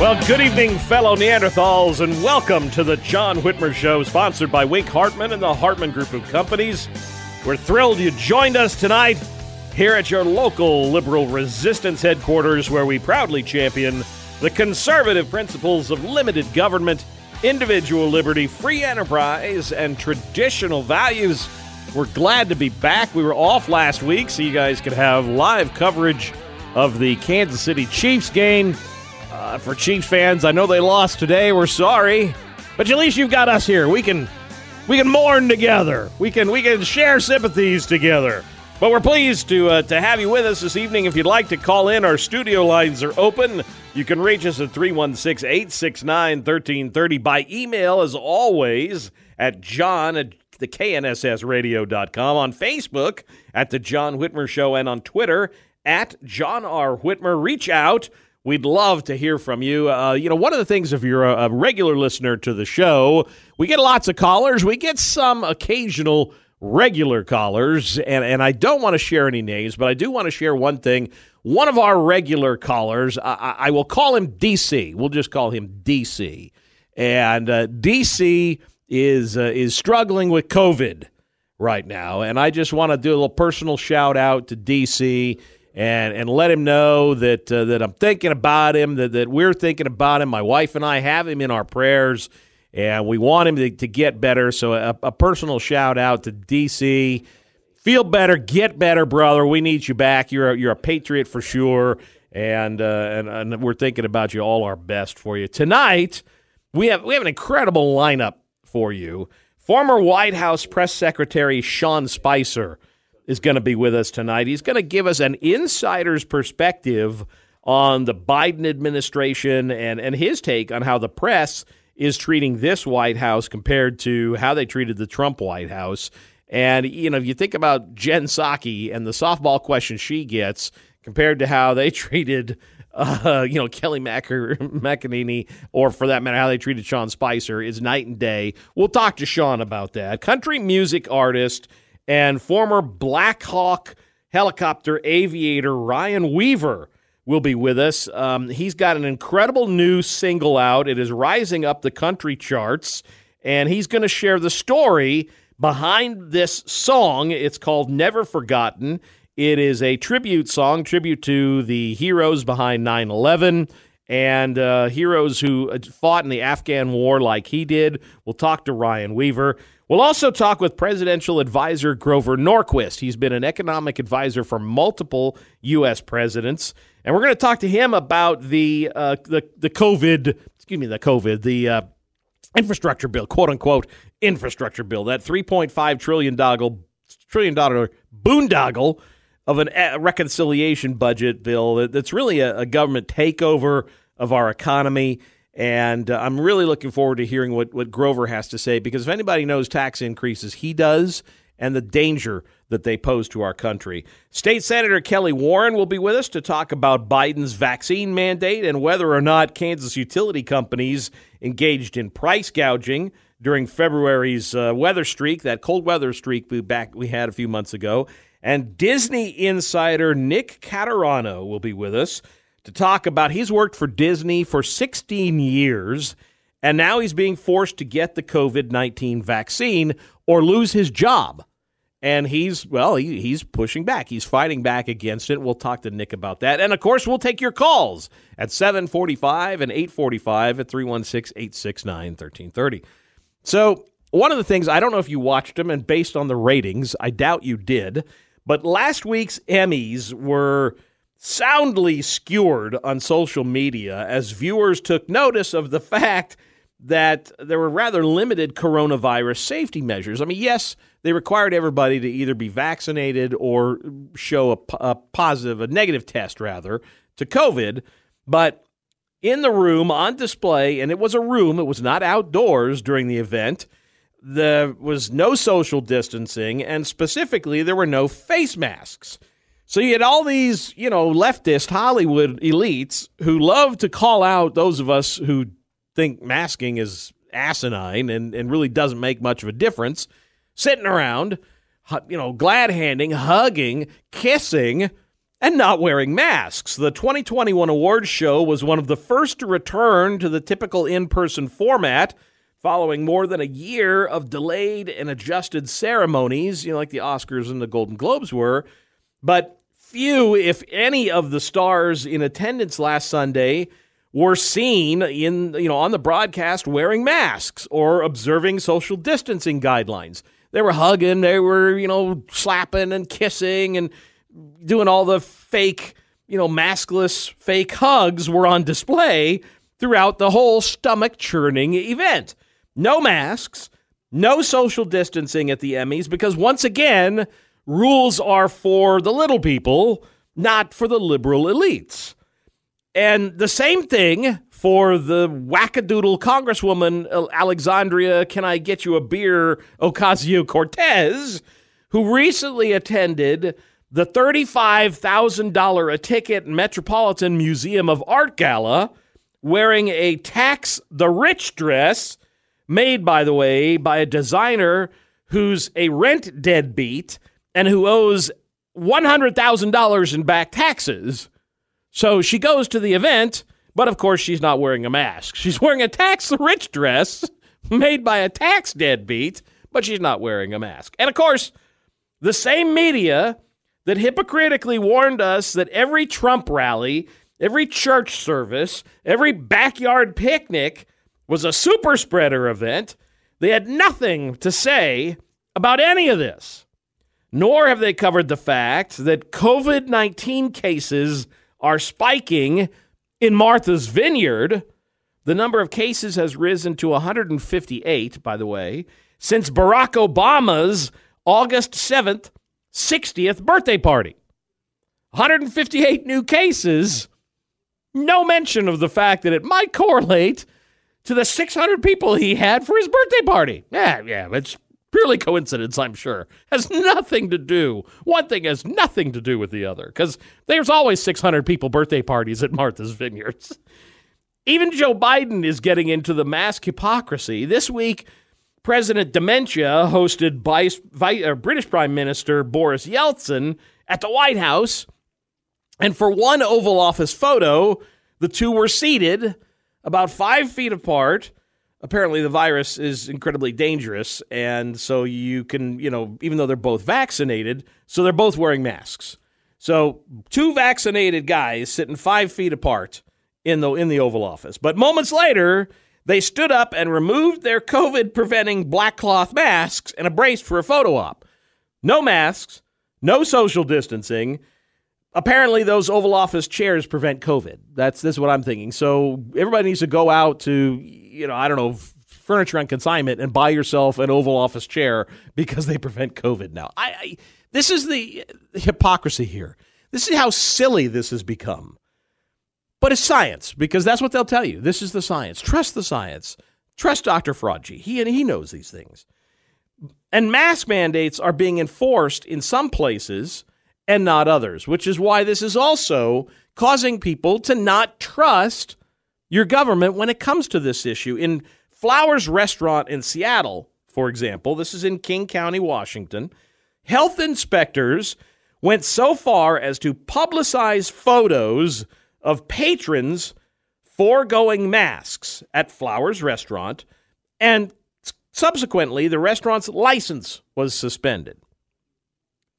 Well, good evening, fellow Neanderthals, and welcome to the John Whitmer Show, sponsored by Wink Hartman and the Hartman Group of Companies. We're thrilled you joined us tonight here at your local liberal resistance headquarters, where we proudly champion the conservative principles of limited government, individual liberty, free enterprise, and traditional values. We're glad to be back. We were off last week, so you guys could have live coverage of the Kansas City Chiefs game. Uh, for Chiefs fans, I know they lost today. We're sorry, but at least you've got us here. We can we can mourn together. We can we can share sympathies together. But we're pleased to uh, to have you with us this evening. If you'd like to call in, our studio lines are open. You can reach us at 316 869 1330 by email, as always, at john at the knssradio.com, on Facebook at The John Whitmer Show, and on Twitter at John R. Whitmer. Reach out. We'd love to hear from you. Uh, you know, one of the things, if you're a, a, regular listener to the show, we get lots of callers. We get some occasional regular callers, and, and I don't want to share any names, but I do want to share one thing. One of our regular callers, I, I will call him DC. We'll just call him DC. And uh, DC is uh, is struggling with COVID right now, and I just want to do a little personal shout out to DC and and let him know that uh, that I'm thinking about him, that, that we're thinking about him. My wife and I have him in our prayers, and we want him to, to get better. So a, a personal shout out to DC. Feel better, get better, brother. We need you back. You're a, you're a patriot for sure, and, uh, and and we're thinking about you all our best for you tonight. We have we have an incredible lineup for you. Former White House press secretary Sean Spicer is going to be with us tonight. He's going to give us an insider's perspective on the Biden administration and, and his take on how the press is treating this White House compared to how they treated the Trump White House. And, you know, if you think about Jen Psaki and the softball questions she gets compared to how they treated, uh, you know, Kelly Macker, McEnany, or for that matter, how they treated Sean Spicer is night and day. We'll talk to Sean about that. Country music artist and former Black Hawk helicopter aviator Ryan Weaver will be with us. Um, he's got an incredible new single out. It is rising up the country charts, and he's going to share the story behind this song. It's called Never Forgotten. It is a tribute song, tribute to the heroes behind 9 11 and uh, heroes who fought in the Afghan war like he did. We'll talk to Ryan Weaver. We'll also talk with presidential advisor Grover Norquist. He's been an economic advisor for multiple U.S. presidents, and we're going to talk to him about the uh, the the COVID, excuse me, the COVID, the uh, infrastructure bill, quote unquote infrastructure bill, that three point five trillion dollar trillion dollar boondoggle of a uh, reconciliation budget bill that's really a, a government takeover of our economy. And uh, I'm really looking forward to hearing what, what Grover has to say because if anybody knows tax increases, he does, and the danger that they pose to our country. State Senator Kellie Warren will be with us to talk about Biden's vaccine mandate and whether or not Kansas utility companies engaged in price gouging during February's uh, weather streak, that cold weather streak we back we had a few months ago. And Disney insider Nick Caterano will be with us to talk about he's worked for Disney for 16 years and now he's being forced to get the COVID-19 vaccine or lose his job. And he's well, he, he's pushing back. He's fighting back against it. We'll talk to Nick about that. And of course, we'll take your calls at 745 and 845 at 316-869-1330. So one of the things, I don't know if you watched them, and based on the ratings, I doubt you did, but last week's Emmys were soundly skewered on social media as viewers took notice of the fact that there were rather limited coronavirus safety measures. I mean, yes, they required everybody to either be vaccinated or show a, a positive, a negative test rather, to COVID, but in the room on display, and it was a room, it was not outdoors during the event. There was no social distancing, and specifically, there were no face masks. So you had all these, you know, leftist Hollywood elites who love to call out those of us who think masking is asinine and, and really doesn't make much of a difference, sitting around, you know, glad handing, hugging, kissing, and not wearing masks. The 2021 awards show was one of the first to return to the typical in person format following more than a year of delayed and adjusted ceremonies, you know, like the Oscars and the Golden Globes were. But few, if any, of the stars in attendance last Sunday were seen in you know on the broadcast wearing masks or observing social distancing guidelines. They were hugging, they were you know slapping and kissing and doing all the fake you know maskless fake hugs were on display throughout the whole stomach churning event. No masks, no social distancing at the Emmys because once again rules are for the little people, not for the liberal elites. And the same thing for the wackadoodle Congresswoman Alexandria, can I get you a beer, Ocasio Cortez, who recently attended the $35,000 a ticket Metropolitan Museum of Art Gala wearing a tax the rich dress made, by the way, by a designer who's a rent deadbeat and who owes $100,000 in back taxes. So she goes to the event, but of course she's not wearing a mask. She's wearing a tax the rich dress made by a tax deadbeat, but she's not wearing a mask. And of course, the same media that hypocritically warned us that every Trump rally, every church service, every backyard picnic was a super spreader event, they had nothing to say about any of this. Nor have they covered the fact that COVID 19 cases are spiking in Martha's Vineyard. The number of cases has risen to 158, by the way, since Barack Obama's August 7th, 60th birthday party. 158 new cases. No mention of the fact that it might correlate to the 600 people he had for his birthday party. Yeah, yeah, it's purely coincidence, I'm sure. Has nothing to do. One thing has nothing to do with the other because there's always 600 people birthday parties at Martha's Vineyards. Even Joe Biden is getting into the mask hypocrisy. This week, President Dementia hosted Vice, Vice, uh, British Prime Minister Boris Yeltsin at the White House. And for one Oval Office photo, the two were seated about five feet apart. Apparently the virus is incredibly dangerous and so you can you know even though they're both vaccinated so they're both wearing masks. So two vaccinated guys sitting five feet apart in the in the oval office. But moments later they stood up and removed their covid preventing black cloth masks and embraced for a photo op. No masks no social distancing apparently those oval office chairs prevent covid that's this is what i'm thinking so everybody needs to go out to you know, I don't know, furniture on consignment and buy yourself an Oval Office chair because they prevent COVID now. I, I this is the hypocrisy here. This is how silly this has become. But it's science because that's what they'll tell you. This is the science. Trust the science. Trust Dr. Fraudgy. He and he knows these things. And mask mandates are being enforced in some places and not others, which is why this is also causing people to not trust your government when it comes to this issue. In Flowers Restaurant in Seattle, for example, this is in King County, Washington, health inspectors went so far as to publicize photos of patrons foregoing masks at Flowers Restaurant, and subsequently, the restaurant's license was suspended.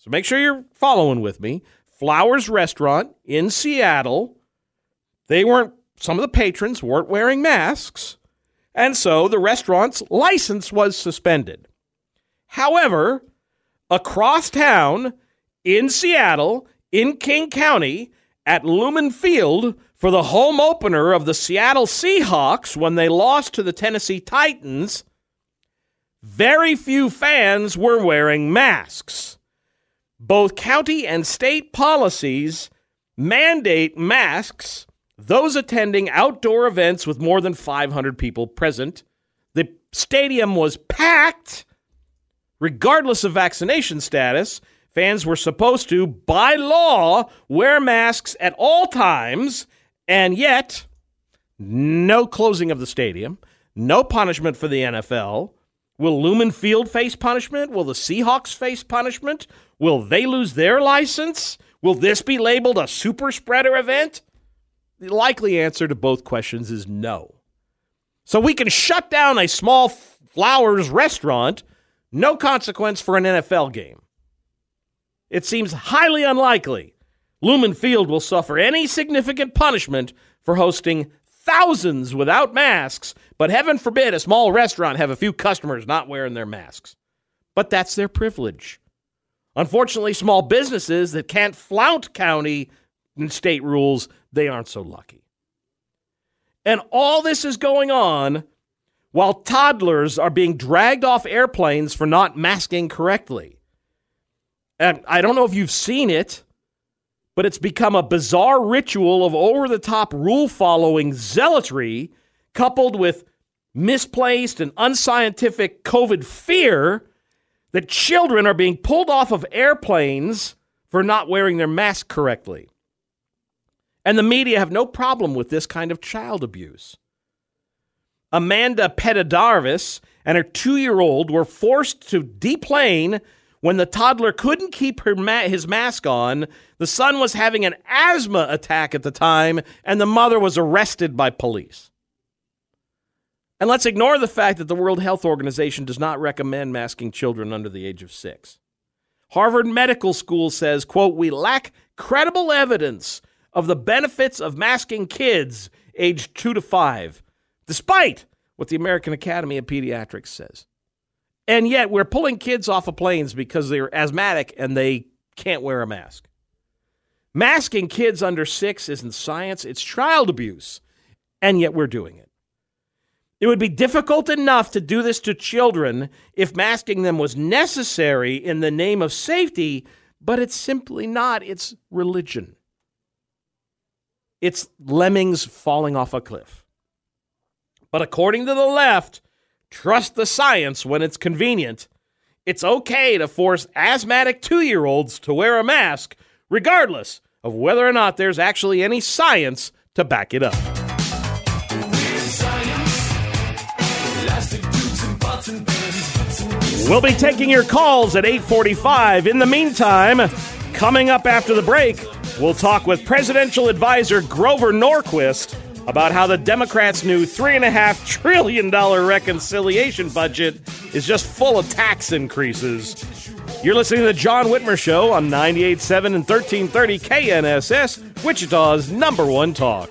So make sure you're following with me. Flowers Restaurant in Seattle, they weren't, some of the patrons weren't wearing masks, and so the restaurant's license was suspended. However, across town, in Seattle, in King County, at Lumen Field for the home opener of the Seattle Seahawks when they lost to the Tennessee Titans, very few fans were wearing masks. Both county and state policies mandate masks those attending outdoor events with more than 500 people present. The stadium was packed regardless of vaccination status, Fans were supposed to, by law, wear masks at all times, and yet, no closing of the stadium, no punishment for the NFL. Will Lumen Field face punishment? Will the Seahawks face punishment? Will they lose their license? Will this be labeled a super spreader event? The likely answer to both questions is no. So we can shut down a small flowers restaurant, no consequence for an NFL game it seems highly unlikely Lumen Field will suffer any significant punishment for hosting thousands without masks, but heaven forbid a small restaurant have a few customers not wearing their masks. But that's their privilege. Unfortunately, small businesses that can't flout county and state rules, they aren't so lucky. And all this is going on while toddlers are being dragged off airplanes for not masking correctly. And I don't know if you've seen it, but it's become a bizarre ritual of over the top rule following zealotry coupled with misplaced and unscientific COVID fear that children are being pulled off of airplanes for not wearing their mask correctly. And the media have no problem with this kind of child abuse. Amanda Pettidarvis and her two year old were forced to deplane when the toddler couldn't keep ma- his mask on, the son was having an asthma attack at the time, and the mother was arrested by police. And let's ignore the fact that the World Health Organization does not recommend masking children under the age of six. Harvard Medical School says, quote, we lack credible evidence of the benefits of masking kids aged two to five, despite what the American Academy of Pediatrics says. And yet we're pulling kids off of planes because they're asthmatic and they can't wear a mask. Masking kids under six isn't science, it's child abuse. And yet we're doing it. It would be difficult enough to do this to children if masking them was necessary in the name of safety, but it's simply not. It's religion. It's lemmings falling off a cliff. But according to the left, trust the science when it's convenient. It's okay to force asthmatic two year olds to wear a mask, regardless of whether or not there's actually any science to back it up. We'll be taking your calls at 845. In the meantime, coming up after the break, we'll talk with presidential advisor Grover Norquist about how the Democrats' new $3.5 trillion reconciliation budget is just full of tax increases. You're listening to The John Whitmer Show on 98.7 and 1330 KNSS, Wichita's number one talk.